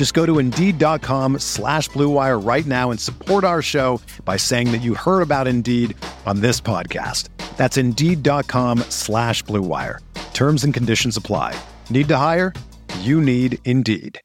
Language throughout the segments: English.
Just go to Indeed.com slash BlueWire right now and support our show by saying that you heard about Indeed on this podcast. That's Indeed.com slash BlueWire. Terms and conditions apply. Need to hire? You need Indeed.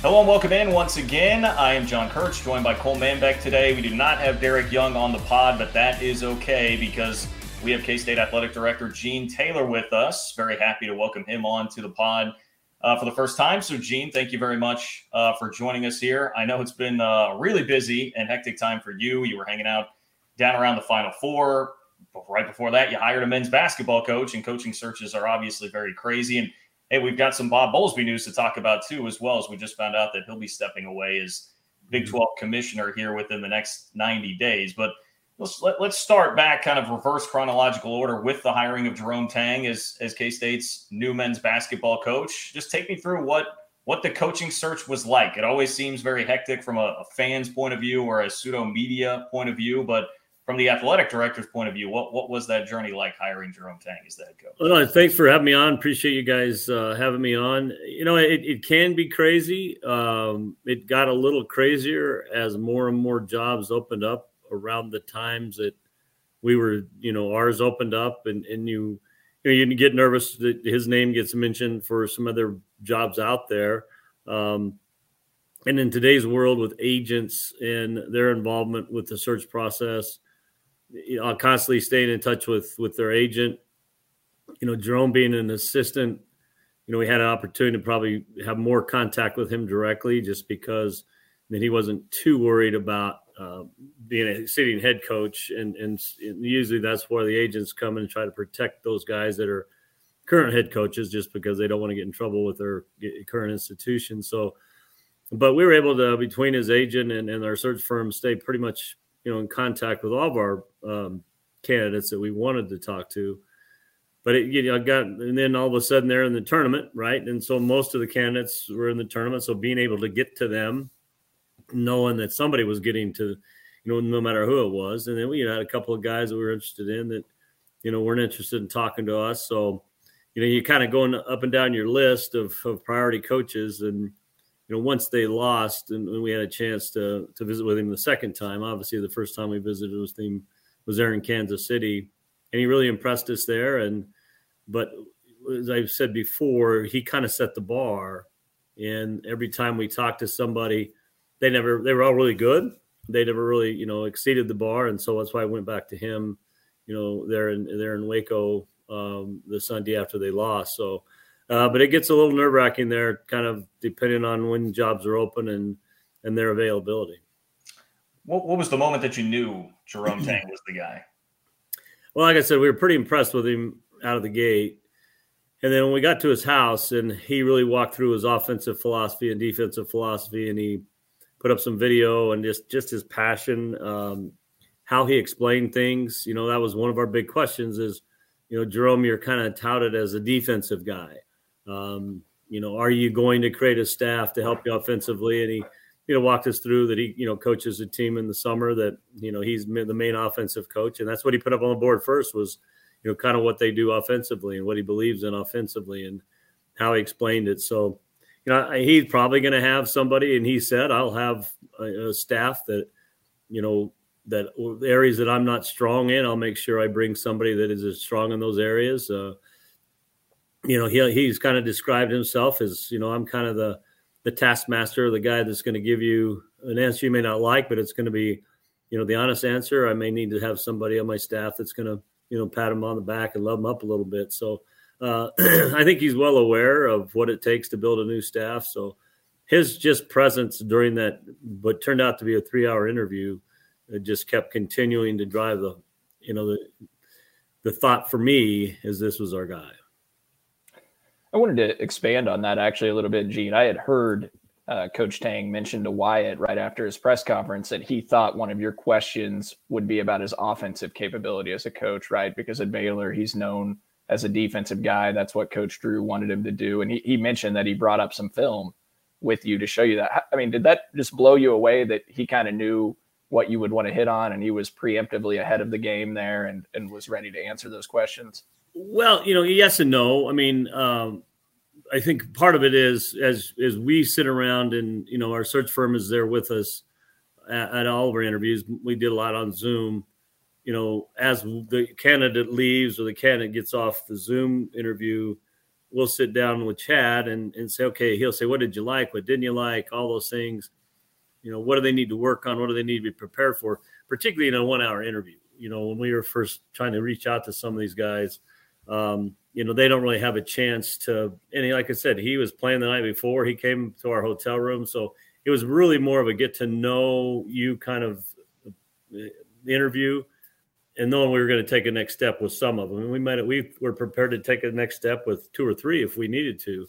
Hello and welcome in once again. I am John Kurtz, joined by Cole Manbeck today. We do not have Derek Young on the pod, but that is okay because we have K State Athletic Director Gene Taylor with us. Very happy to welcome him on to the pod uh, for the first time. So, Gene, thank you very much uh, for joining us here. I know it's been a really busy and hectic time for you. You were hanging out down around the Final Four. Right before that, you hired a men's basketball coach, and coaching searches are obviously very crazy. And hey, we've got some Bob Bowlesby news to talk about too, as well as we just found out that he'll be stepping away as Big mm-hmm. 12 commissioner here within the next 90 days. But let's let, us let us start back kind of reverse chronological order with the hiring of Jerome Tang as as K-State's new men's basketball coach. Just take me through what what the coaching search was like. It always seems very hectic from a, a fan's point of view or a pseudo media point of view, but from the athletic director's point of view, what what was that journey like hiring Jerome Tang as the head coach? Well, thanks for having me on. Appreciate you guys uh, having me on. You know, it, it can be crazy. Um, it got a little crazier as more and more jobs opened up around the times that we were, you know, ours opened up, and and you, you know, you get nervous that his name gets mentioned for some other jobs out there. Um, and in today's world, with agents and their involvement with the search process, you know, constantly staying in touch with with their agent. You know, Jerome being an assistant, you know, we had an opportunity to probably have more contact with him directly, just because then he wasn't too worried about uh, being a sitting head coach, and, and usually that's where the agents come and try to protect those guys that are current head coaches, just because they don't want to get in trouble with their current institution. So, but we were able to between his agent and, and our search firm stay pretty much you know in contact with all of our um, candidates that we wanted to talk to. But it, you know, got and then all of a sudden they're in the tournament, right? And so most of the candidates were in the tournament. So being able to get to them knowing that somebody was getting to, you know, no matter who it was. And then we had a couple of guys that we were interested in that, you know, weren't interested in talking to us. So, you know, you're kind of going up and down your list of, of priority coaches. And, you know, once they lost and, we had a chance to, to visit with him the second time, obviously the first time we visited was him was there in Kansas City and he really impressed us there. And, but as I've said before, he kind of set the bar. And every time we talked to somebody, they never they were all really good. They never really you know exceeded the bar, and so that's why I went back to him. You know, there in there in Waco um, the Sunday after they lost. So, uh, but it gets a little nerve wracking there, kind of depending on when jobs are open and and their availability. What, what was the moment that you knew Jerome Tang was the guy? Well, like I said, we were pretty impressed with him out of the gate. And then when we got to his house, and he really walked through his offensive philosophy and defensive philosophy, and he put up some video and just just his passion, um, how he explained things. You know, that was one of our big questions. Is you know, Jerome, you're kind of touted as a defensive guy. Um, you know, are you going to create a staff to help you offensively? And he, you know, walked us through that he, you know, coaches a team in the summer that, you know, he's the main offensive coach. And that's what he put up on the board first was, you know, kind of what they do offensively and what he believes in offensively and how he explained it. So, you know, he's probably going to have somebody, and he said, "I'll have a, a, staff that, you know, that areas that I'm not strong in, I'll make sure I bring somebody that is as strong in those areas." Uh, you know, he he's kind of described himself as, you know, I'm kind of the the taskmaster, the guy that's going to give you an answer you may not like, but it's going to be you know, the honest answer, I may need to have somebody on my staff that's going to, you know, pat him on the back and love him up a little bit. So uh, I think he's well aware of what it takes to build a new staff. So his just presence during that, what turned out to be a three-hour interview, it just kept continuing to drive the, you know, the the thought for me is this was our guy. I wanted to expand on that actually a little bit, Gene. I had heard uh, Coach Tang mention to Wyatt right after his press conference that he thought one of your questions would be about his offensive capability as a coach, right? Because at Baylor, he's known as a defensive guy. That's what Coach Drew wanted him to do. And he, he mentioned that he brought up some film with you to show you that. I mean, did that just blow you away that he kind of knew what you would want to hit on and he was preemptively ahead of the game there and, and was ready to answer those questions? Well, you know, yes and no. I mean, um, I think part of it is as as we sit around and you know our search firm is there with us at, at all of our interviews. We did a lot on Zoom. You know, as the candidate leaves or the candidate gets off the Zoom interview, we'll sit down with Chad and, and say, okay, he'll say, what did you like? What didn't you like? All those things. You know, what do they need to work on? What do they need to be prepared for? Particularly in a one hour interview. You know, when we were first trying to reach out to some of these guys, um, you know, they don't really have a chance to. And he, like I said, he was playing the night before. He came to our hotel room, so it was really more of a get to know you kind of uh, interview, and knowing we were going to take a next step with some of them. And we might we were prepared to take a next step with two or three if we needed to.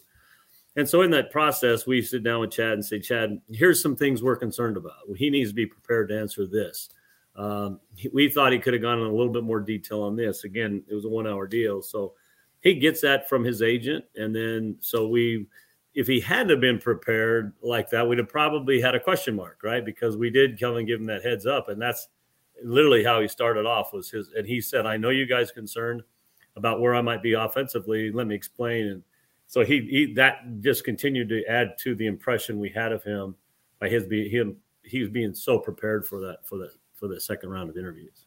And so in that process, we sit down with Chad and say, Chad, here's some things we're concerned about. He needs to be prepared to answer this. Um, we thought he could have gone in a little bit more detail on this. Again, it was a one hour deal. So he gets that from his agent. And then, so we, if he hadn't been prepared like that, we'd have probably had a question mark, right? Because we did come and give him that heads up. And that's literally how he started off was his, and he said, I know you guys concerned about where I might be offensively. Let me explain. And so he, he that just continued to add to the impression we had of him by his being him, he was being so prepared for that, for that for the second round of interviews.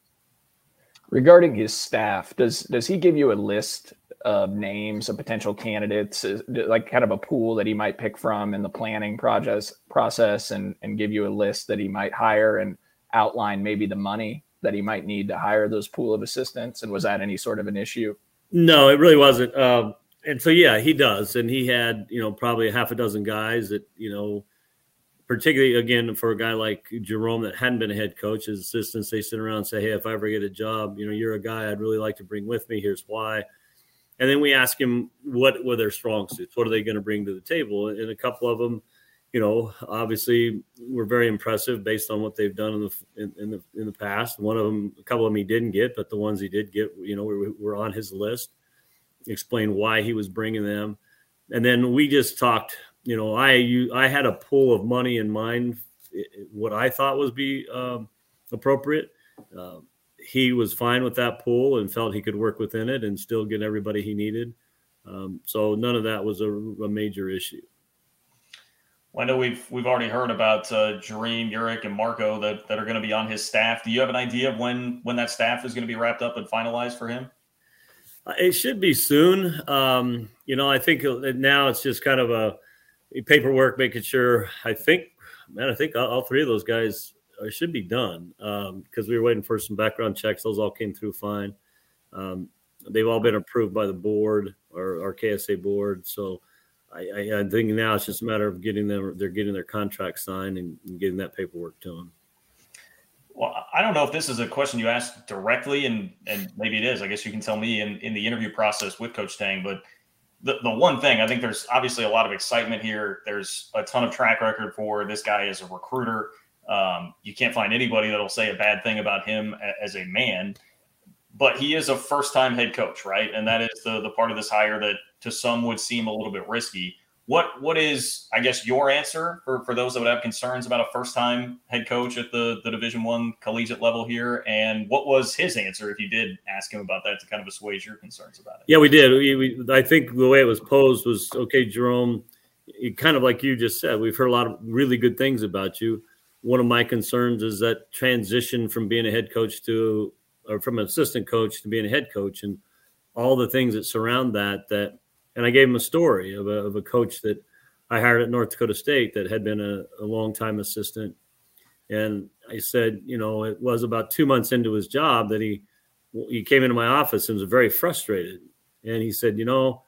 Regarding his staff, does does he give you a list of names of potential candidates, like kind of a pool that he might pick from in the planning process process, and and give you a list that he might hire and outline maybe the money that he might need to hire those pool of assistants? And was that any sort of an issue? No, it really wasn't. Um, and so yeah, he does, and he had you know probably a half a dozen guys that you know particularly again for a guy like Jerome that hadn't been a head coach, his assistants they sit around and say, "Hey, if I ever get a job, you know, you're a guy I'd really like to bring with me. Here's why." And then we ask him what were their strong suits, what are they going to bring to the table, and a couple of them, you know, obviously were very impressive based on what they've done in the in, in the in the past. One of them, a couple of them he didn't get, but the ones he did get, you know, were, were on his list. Explain why he was bringing them, and then we just talked you know, I you, I had a pool of money in mind, what I thought was be um, appropriate. Uh, he was fine with that pool and felt he could work within it and still get everybody he needed. Um, so none of that was a, a, major issue. Well, I know we've we've already heard about uh, Jareem, and Marco that, that are going to be on his staff. Do you have an idea of when when that staff is going to be wrapped up and finalized for him? Uh, it should be soon. Um, you know, I think now it's just kind of a paperwork, making sure. I think, man, I think all, three of those guys should be done because um, we were waiting for some background checks. Those all came through fine. Um, they've all been approved by the board or our KSA board. So I, I, think now it's just a matter of getting them. They're getting their contract signed and, and getting that paperwork to them. Well, I don't know if this is a question you asked directly, and and maybe it is. I guess you can tell me in, in the interview process with Coach Tang. But the, the one thing I think there's obviously a lot of excitement here. There's a ton of track record for this guy as a recruiter. Um, you can't find anybody that'll say a bad thing about him as a man, but he is a first time head coach, right? And that is the the part of this hire that to some would seem a little bit risky. What what is I guess your answer for, for those that would have concerns about a first time head coach at the, the Division One collegiate level here? And what was his answer if you did ask him about that to kind of assuage your concerns about it? Yeah, we did. We, we, I think the way it was posed was okay, Jerome. Kind of like you just said, we've heard a lot of really good things about you. One of my concerns is that transition from being a head coach to, or from an assistant coach to being a head coach, and all the things that surround that. That and I gave him a story of a, of a coach that I hired at North Dakota State that had been a, a long time assistant. And I said, you know, it was about two months into his job that he he came into my office and was very frustrated. And he said, you know,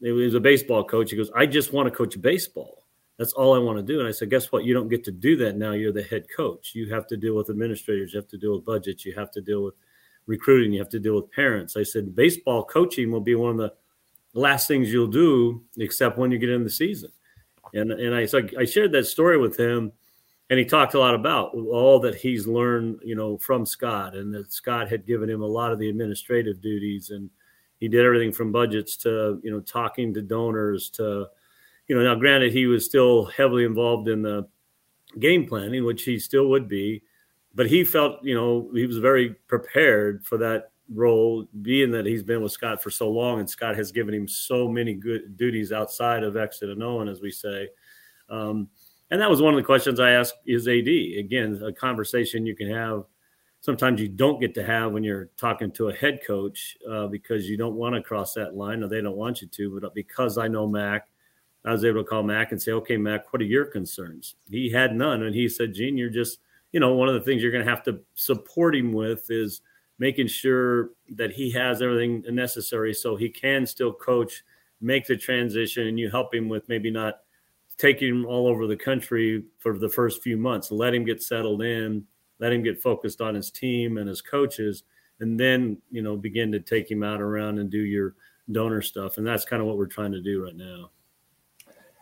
he was a baseball coach. He goes, I just want to coach baseball. That's all I want to do. And I said, guess what? You don't get to do that now. You're the head coach. You have to deal with administrators. You have to deal with budgets. You have to deal with recruiting. You have to deal with parents. I said, baseball coaching will be one of the last things you'll do, except when you get in the season. And and I so I shared that story with him, and he talked a lot about all that he's learned, you know, from Scott, and that Scott had given him a lot of the administrative duties, and he did everything from budgets to you know talking to donors to you know, now granted, he was still heavily involved in the game planning, which he still would be, but he felt, you know, he was very prepared for that role, being that he's been with Scott for so long, and Scott has given him so many good duties outside of X's and O's, as we say. Um, and that was one of the questions I asked his AD. Again, a conversation you can have. Sometimes you don't get to have when you're talking to a head coach uh, because you don't want to cross that line, or they don't want you to. But because I know Mac, I was able to call Mac and say, okay, Mac, what are your concerns? He had none. And he said, Gene, you're just, you know, one of the things you're going to have to support him with is making sure that he has everything necessary so he can still coach, make the transition, and you help him with maybe not taking him all over the country for the first few months. Let him get settled in, let him get focused on his team and his coaches, and then, you know, begin to take him out around and do your donor stuff. And that's kind of what we're trying to do right now.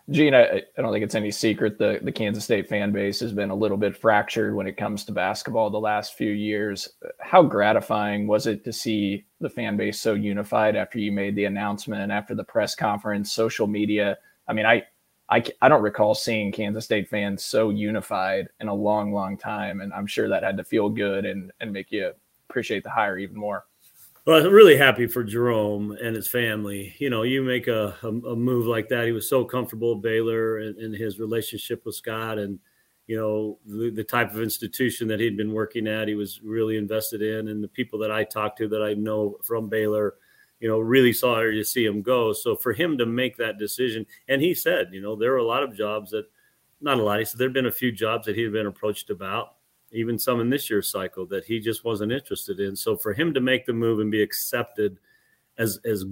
Gene, I, I, don't think it's any secret the, the Kansas State fan base has been a little bit fractured when it comes to basketball the last few years. How gratifying was it to see the fan base so unified after you made the announcement, after the press conference, social media? I mean, I, I, I don't recall seeing Kansas State fans so unified in a long, long time. And I'm sure that had to feel good and, and make you appreciate the hire even more. Well, I'm really happy for Jerome and his family. You know, you make a, a, a move like that. He was so comfortable at Baylor and, and his relationship with Scott and, you know, the, the, type of institution that he'd been working at, he was really invested in. And the people that I talked to that I know from Baylor, you know, really saw to see him go. So for him to make that decision, and he said, you know, there are a lot of jobs that, not a lot, he said there have been a few jobs that he had been approached about even some in this year's cycle that he just wasn't interested in. So for him to make the move and be accepted as as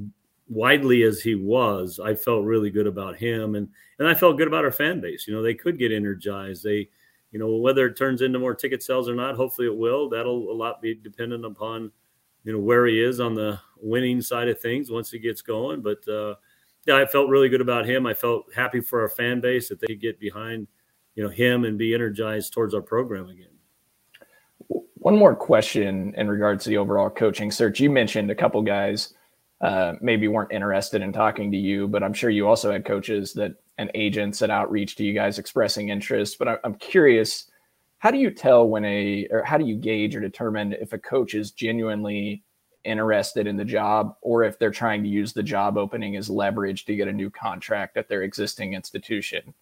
widely as he was, I felt really good about him and and I felt good about our fan base. You know, they could get energized. They, you know, whether it turns into more ticket sales or not, hopefully it will. That'll a lot be dependent upon, you know, where he is on the winning side of things once he gets going. But uh, yeah, I felt really good about him. I felt happy for our fan base that they get behind, you know, him and be energized towards our program again. One more question in regards to the overall coaching search. You mentioned a couple guys uh, maybe weren't interested in talking to you, but I'm sure you also had coaches that and agents that outreach to you guys expressing interest. But I'm curious, how do you tell when a or how do you gauge or determine if a coach is genuinely interested in the job or if they're trying to use the job opening as leverage to get a new contract at their existing institution?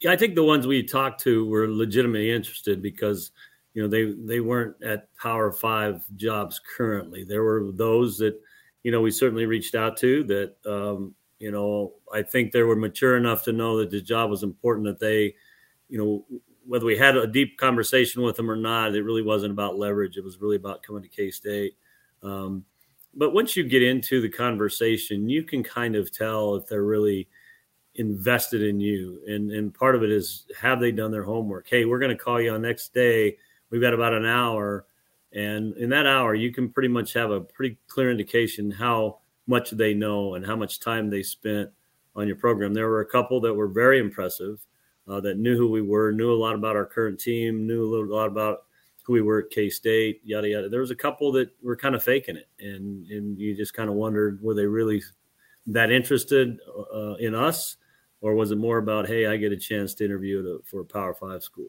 Yeah, I think the ones we talked to were legitimately interested because you know they they weren't at power five jobs currently. There were those that you know we certainly reached out to that um, you know i think they were mature enough to know that the job was important that they you know whether we had a deep conversation with them or not it really wasn't about leverage. It was really about coming to k-state. Um, but once you get into the conversation you can kind of tell if they're really invested in you. And and part of it is have they done their homework? Hey we're going to call you on next day we've got about an hour and in that hour you can pretty much have a pretty clear indication how much they know and how much time they spent on your program. There were a couple that were very impressive uh, that knew who we were knew a lot about our current team knew a little, lot about who we were at k-state yada yada. There was a couple that were kind of faking it and and you just kind of wondered were they really that interested uh, in us? Or was it more about hey i get a chance to interview a, for a power five school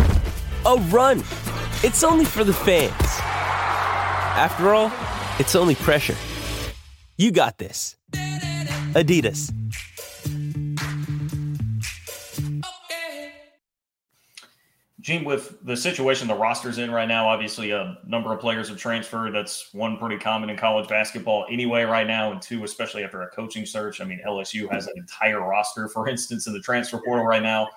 a run. It's only for the fans. After all, it's only pressure. You got this. Adidas. Gene, with the situation the roster's in right now, obviously a number of players have transferred. That's one pretty common in college basketball anyway, right now, and two, especially after a coaching search. I mean, LSU has an entire roster, for instance, in the transfer portal right now.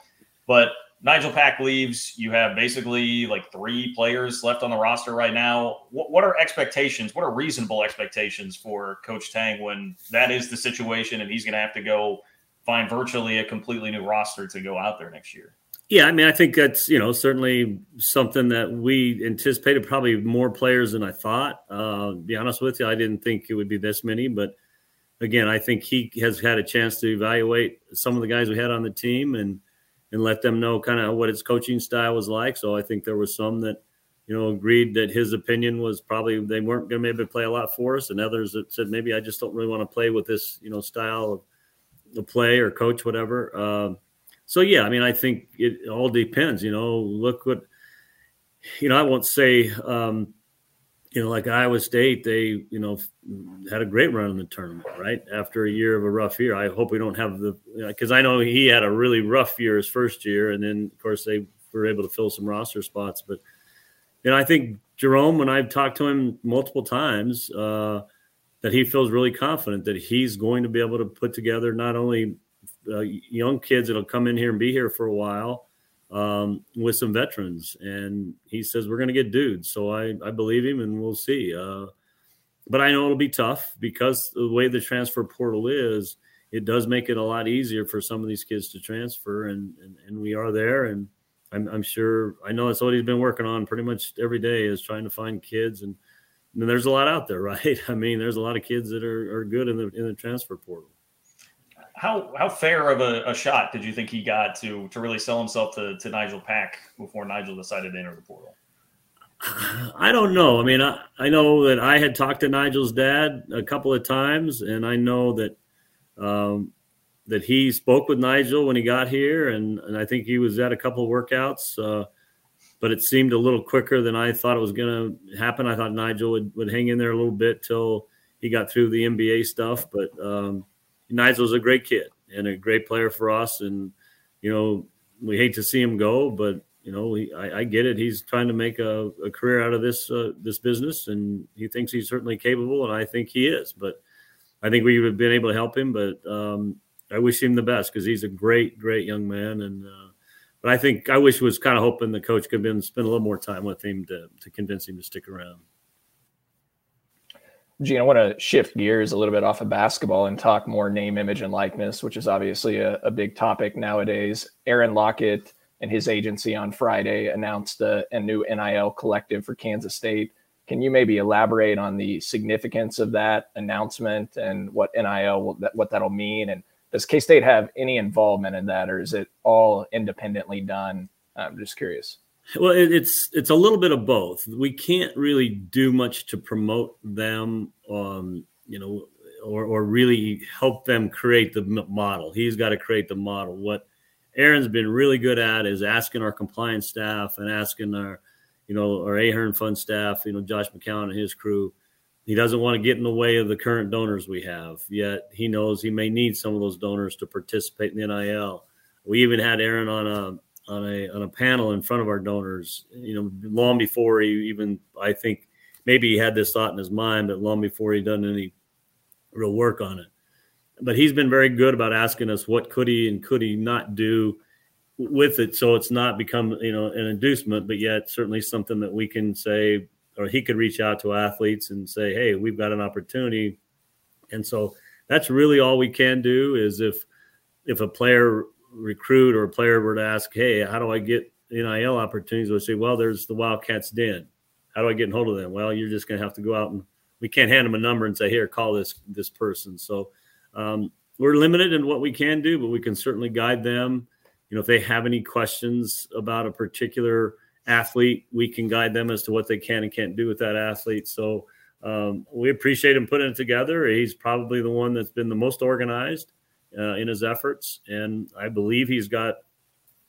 But Nigel Pack leaves. You have basically like three players left on the roster right now. What, what are expectations? What are reasonable expectations for Coach Tang when that is the situation and he's going to have to go find virtually a completely new roster to go out there next year? Yeah, I mean, I think that's you know certainly something that we anticipated. Probably more players than I thought. Uh, be honest with you, I didn't think it would be this many, but again, I think he has had a chance to evaluate some of the guys we had on the team and and let them know kind of what his coaching style was like. So I think there was some that you know agreed that his opinion was probably they weren't going to maybe play a lot for us, and others that said maybe I just don't really want to play with this you know style of play or coach whatever. Uh, so yeah, I mean, I think it all depends. You know, look what you know. I won't say, um, you know, like Iowa State, they you know had a great run in the tournament, right? After a year of a rough year, I hope we don't have the because you know, I know he had a really rough year his first year, and then of course they were able to fill some roster spots. But you know, I think Jerome, when I've talked to him multiple times, uh, that he feels really confident that he's going to be able to put together not only uh, young kids that'll come in here and be here for a while um, with some veterans. And he says we're going to get dudes. So I, I believe him, and we'll see. Uh, but I know it'll be tough because the way the transfer portal is, it does make it a lot easier for some of these kids to transfer, and and, and we are there. And I'm, I'm sure I know that's what he's been working on pretty much every day is trying to find kids and. And there's a lot out there, right? I mean, there's a lot of kids that are, are good in the in the transfer portal how how fair of a, a, shot did you think he got to to really sell himself to, to Nigel Pack before Nigel decided to enter the portal? I don't know. I mean, I, I know that I had talked to Nigel's dad a couple of times, and I know that um, that he spoke with Nigel when he got here, and, and I think he was at a couple of workouts. Uh, but it seemed a little quicker than I thought it was going to happen. I thought Nigel would, would hang in there a little bit till he got through the NBA stuff, but um, Nigel's a great kid and a great player for us. And, you know, we hate to see him go, but, you know, he, I, I, get it. He's trying to make a, a career out of this uh, this business, and he thinks he's certainly capable, and I think he is. But I think we have been able to help him. But um, I wish him the best because he's a great, great young man. And uh, but I think I wish was kind of hoping the coach could have been spend a little more time with him to to convince him to stick around. Gene, I want to shift gears a little bit off of basketball and talk more name, image, and likeness, which is obviously a, a big topic nowadays. Aaron Lockett and his agency on Friday announced a, a, new NIL collective for Kansas State. Can you maybe elaborate on the significance of that announcement and what NIL what that'll mean? And does K State have any involvement in that, or is it all independently done? I'm just curious. Well, it's it's a little bit of both. We can't really do much to promote them, um, you know, or or really help them create the model. He's got to create the model. What Aaron's been really good at is asking our compliance staff and asking our, you know, our Ahearn Fund staff, you know, Josh McCown and his crew. He doesn't want to get in the way of the current donors we have. Yet he knows he may need some of those donors to participate in the NIL. We even had Aaron on a on a on a panel in front of our donors. You know, long before he even I think maybe he had this thought in his mind, but long before he done any real work on it. But he's been very good about asking us what could he and could he not do with it, so it's not become you know an inducement, but yet certainly something that we can say, or he could reach out to athletes and say, hey, we've got an opportunity, and so that's really all we can do is if if a player recruit or a player were to ask, hey, how do I get NIL opportunities? We'll say, well, there's the Wildcats Den. How do I get in hold of them? Well, you're just going to have to go out and we can't hand them a number and say, here, call this this person. So um, we're limited in what we can do, but we can certainly guide them. You know, if they have any questions about a particular athlete, we can guide them as to what they can and can't do with that athlete. So um, we appreciate him putting it together. He's probably the one that's been the most organized uh, in his efforts, and I believe he's got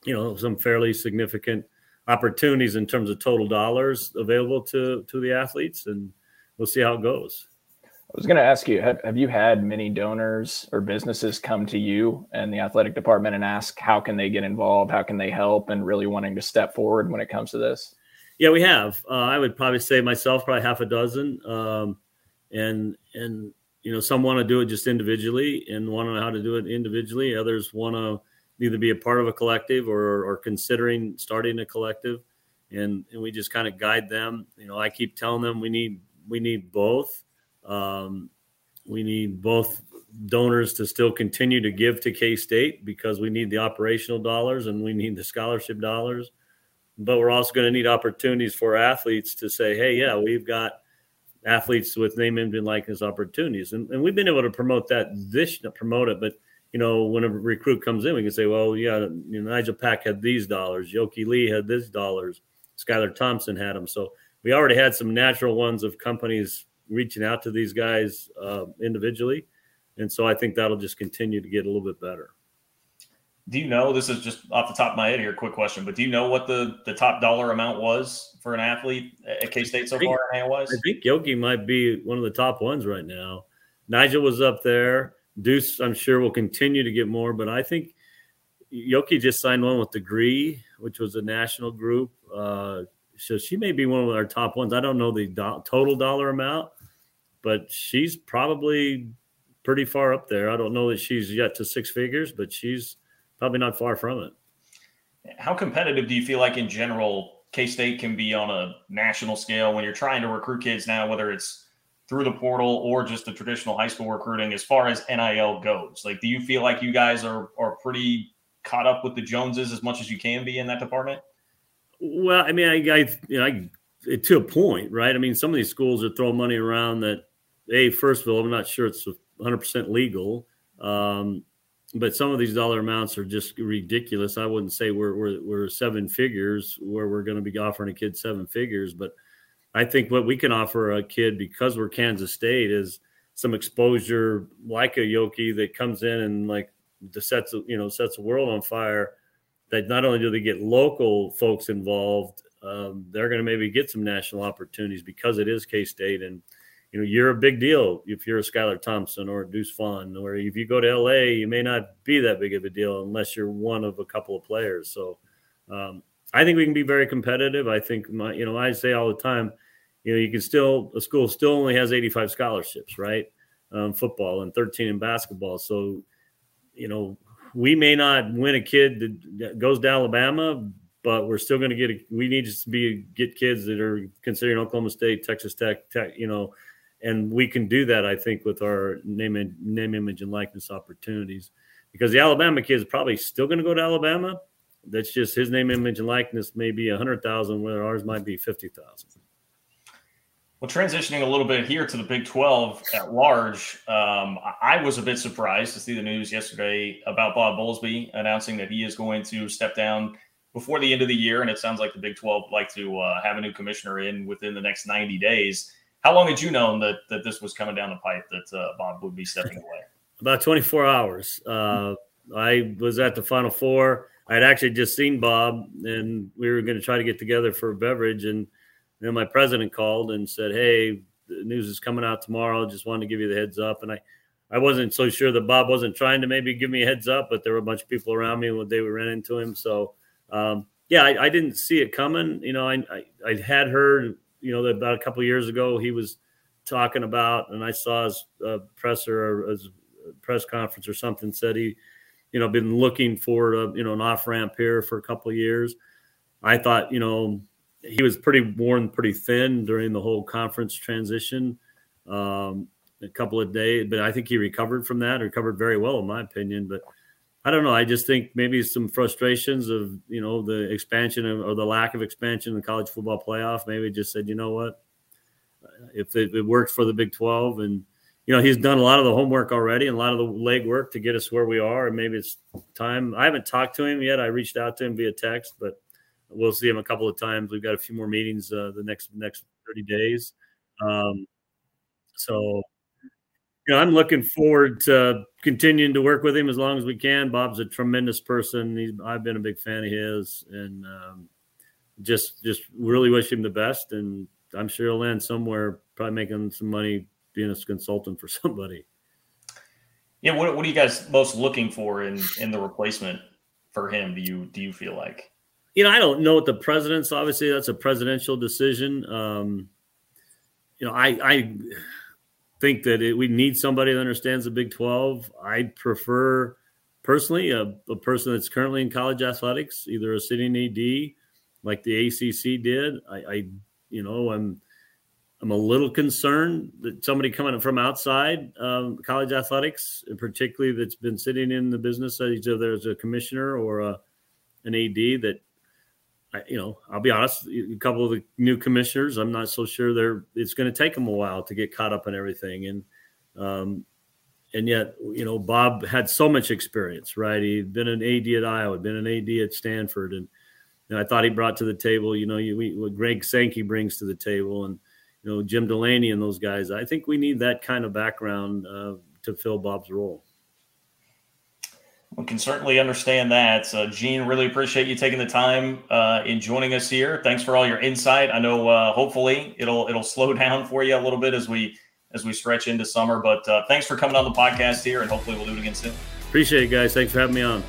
you know some fairly significant opportunities in terms of total dollars available to to the athletes, and we'll see how it goes. I was going to ask you: have, have you had many donors or businesses come to you and the athletic department and ask how can they get involved, how can they help, and really wanting to step forward when it comes to this? Yeah, we have. Uh, I would probably say myself, probably half a dozen, um, and and you know, some want to do it just individually and want to know how to do it individually. Others want to either be a part of a collective or, or considering starting a collective. And, and we just kind of guide them. You know, I keep telling them we need we need both. Um, we need both donors to still continue to give to K State because we need the operational dollars and we need the scholarship dollars. But we're also going to need opportunities for athletes to say, hey, yeah, we've got athletes with name, image, and likeness opportunities. And, and we've been able to promote that this promote it, but you know, when a recruit comes in, we can say, well, yeah, you know, Nigel Pack had these dollars, Yoki Lee had these dollars, Skylar Thompson had them. So we already had some natural ones of companies reaching out to these guys uh, individually. And so I think that'll just continue to get a little bit better do you know this is just off the top of my head here quick question but do you know what the the top dollar amount was for an athlete at k-state so far? In was? I think yoki might be one of the top ones right now. Nigel was up there. Deuce i'm sure will continue to get more but i think yoki just signed one with degree which was a national group. Uh, so she may be one of our top ones. I don't know the do- total dollar amount but she's probably pretty far up there. I don't know that she's yet to six figures but she's probably not far from it. How competitive do you feel like in general K State can be on a national scale when you're trying to recruit kids now, whether it's through the portal or just the traditional high school recruiting as far as NIL goes? Like, do you feel like you guys are are pretty caught up with the Joneses as much as you can be in that department? Well, I mean, I, I you know, I, to a point, right? I mean, some of these schools are throwing money around that, a first of all, I'm not sure it's 100 percent legal. Um, but some of these dollar amounts are just ridiculous. I wouldn't say we're we're, we're seven figures where we're going to be offering a kid seven figures, but I think what we can offer a kid because we're Kansas State is some exposure like a Yoki that comes in and like the sets you know sets the world on fire. That not only do they get local folks involved, um, they're going to maybe get some national opportunities because it is K State and you know, you're a big deal if you're a Skylar Thompson or Deuce Vaughn, or if you go to LA, you may not be that big of a deal unless you're one of a couple of players. So um, I think we can be very competitive. I think my, you know, I say all the time, you know, you can still a school still only has 85 scholarships, right? Um, football and 13 in basketball. So, you know, we may not win a kid that goes to Alabama, but we're still going to get. A, we need to be get kids that are considering Oklahoma State, Texas Tech, Tech, you know, and we can do that, I think, with our name name, image, and likeness opportunities. Because the Alabama kid is probably still going to go to Alabama. That's just his name, image, and likeness may be a hundred thousand, where ours might be fifty thousand. Well, transitioning a little bit here to the Big 12 at large, um, I was a bit surprised to see the news yesterday about Bob Bowlesby announcing that he is going to step down before the end of the year. And it sounds like the Big 12 would like to uh, have a new commissioner in within the next 90 days. How long had you known that that this was coming down the pipe that uh, Bob would be stepping away? About 24 hours. Uh, I was at the Final Four. I had actually just seen Bob, and we were going to try to get together for a beverage. And then my president called and said, "Hey, the news is coming out tomorrow. Just wanted to give you the heads up." And I, I wasn't so sure that Bob wasn't trying to maybe give me a heads up, but there were a bunch of people around me when they ran into him. So, um, yeah, I, I, didn't see it coming. You know, I, I, I had heard you know, about a couple years ago, he was talking about, and I saw his uh, presser or his press conference or something said he, you know, been looking for a, you know an off ramp here for a couple of years. I thought, you know, he was pretty worn pretty thin during the whole conference transition. Um, a couple of days, but I think he recovered from that, recovered very well, in my opinion. But I don't know. I just think maybe some frustrations of you know the expansion of, or the lack of expansion in the college football playoff. Maybe just said, you know what, if it, it works for the Big Twelve, and you know he's done a lot of the homework already and a lot of the legwork to get us where we are, and maybe it's time. I haven't talked to him yet. I reached out to him via text, but we'll see him a couple of times. We've got a few more meetings uh, the next next thirty days. Um, so you know, I'm looking forward to continuing to work with him as long as we can. Bob's a tremendous person. He's, I've been a big fan of his, and um, just just really wish him the best. And I'm sure he'll land somewhere, probably making some money being a consultant for somebody. Yeah, what, what are you guys most looking for in in the replacement for him? Do you do you feel like? You know, I don't know what the president's. Obviously, that's a presidential decision. Um, you know, I I think that it, we need somebody that understands the Big 12. I'd prefer, personally, a, a, person that's currently in college athletics, either a sitting AD like the ACC did. I, I you know, I'm I'm a little concerned that somebody coming from outside um, college athletics, particularly that's been sitting in the business, either there's a commissioner or a, an AD that you know, I'll be honest. A couple of the new commissioners, I'm not so sure they're. It's going to take them a while to get caught up in everything, and um, and yet, you know, Bob had so much experience, right? He'd been an AD at Iowa, been an AD at Stanford, and, and I thought he brought to the table, you know, you, we, what Greg Sankey brings to the table, and you know, Jim Delaney and those guys. I think we need that kind of background uh, to fill Bob's role. We can certainly understand that. So, Gene, really appreciate you taking the time uh, in joining us here. Thanks for all your insight. I know uh, hopefully it'll it'll slow down for you a little bit as we as we stretch into summer. But uh, thanks for coming on the podcast here, and hopefully we'll do it again soon. Appreciate it, guys. Thanks for having me on.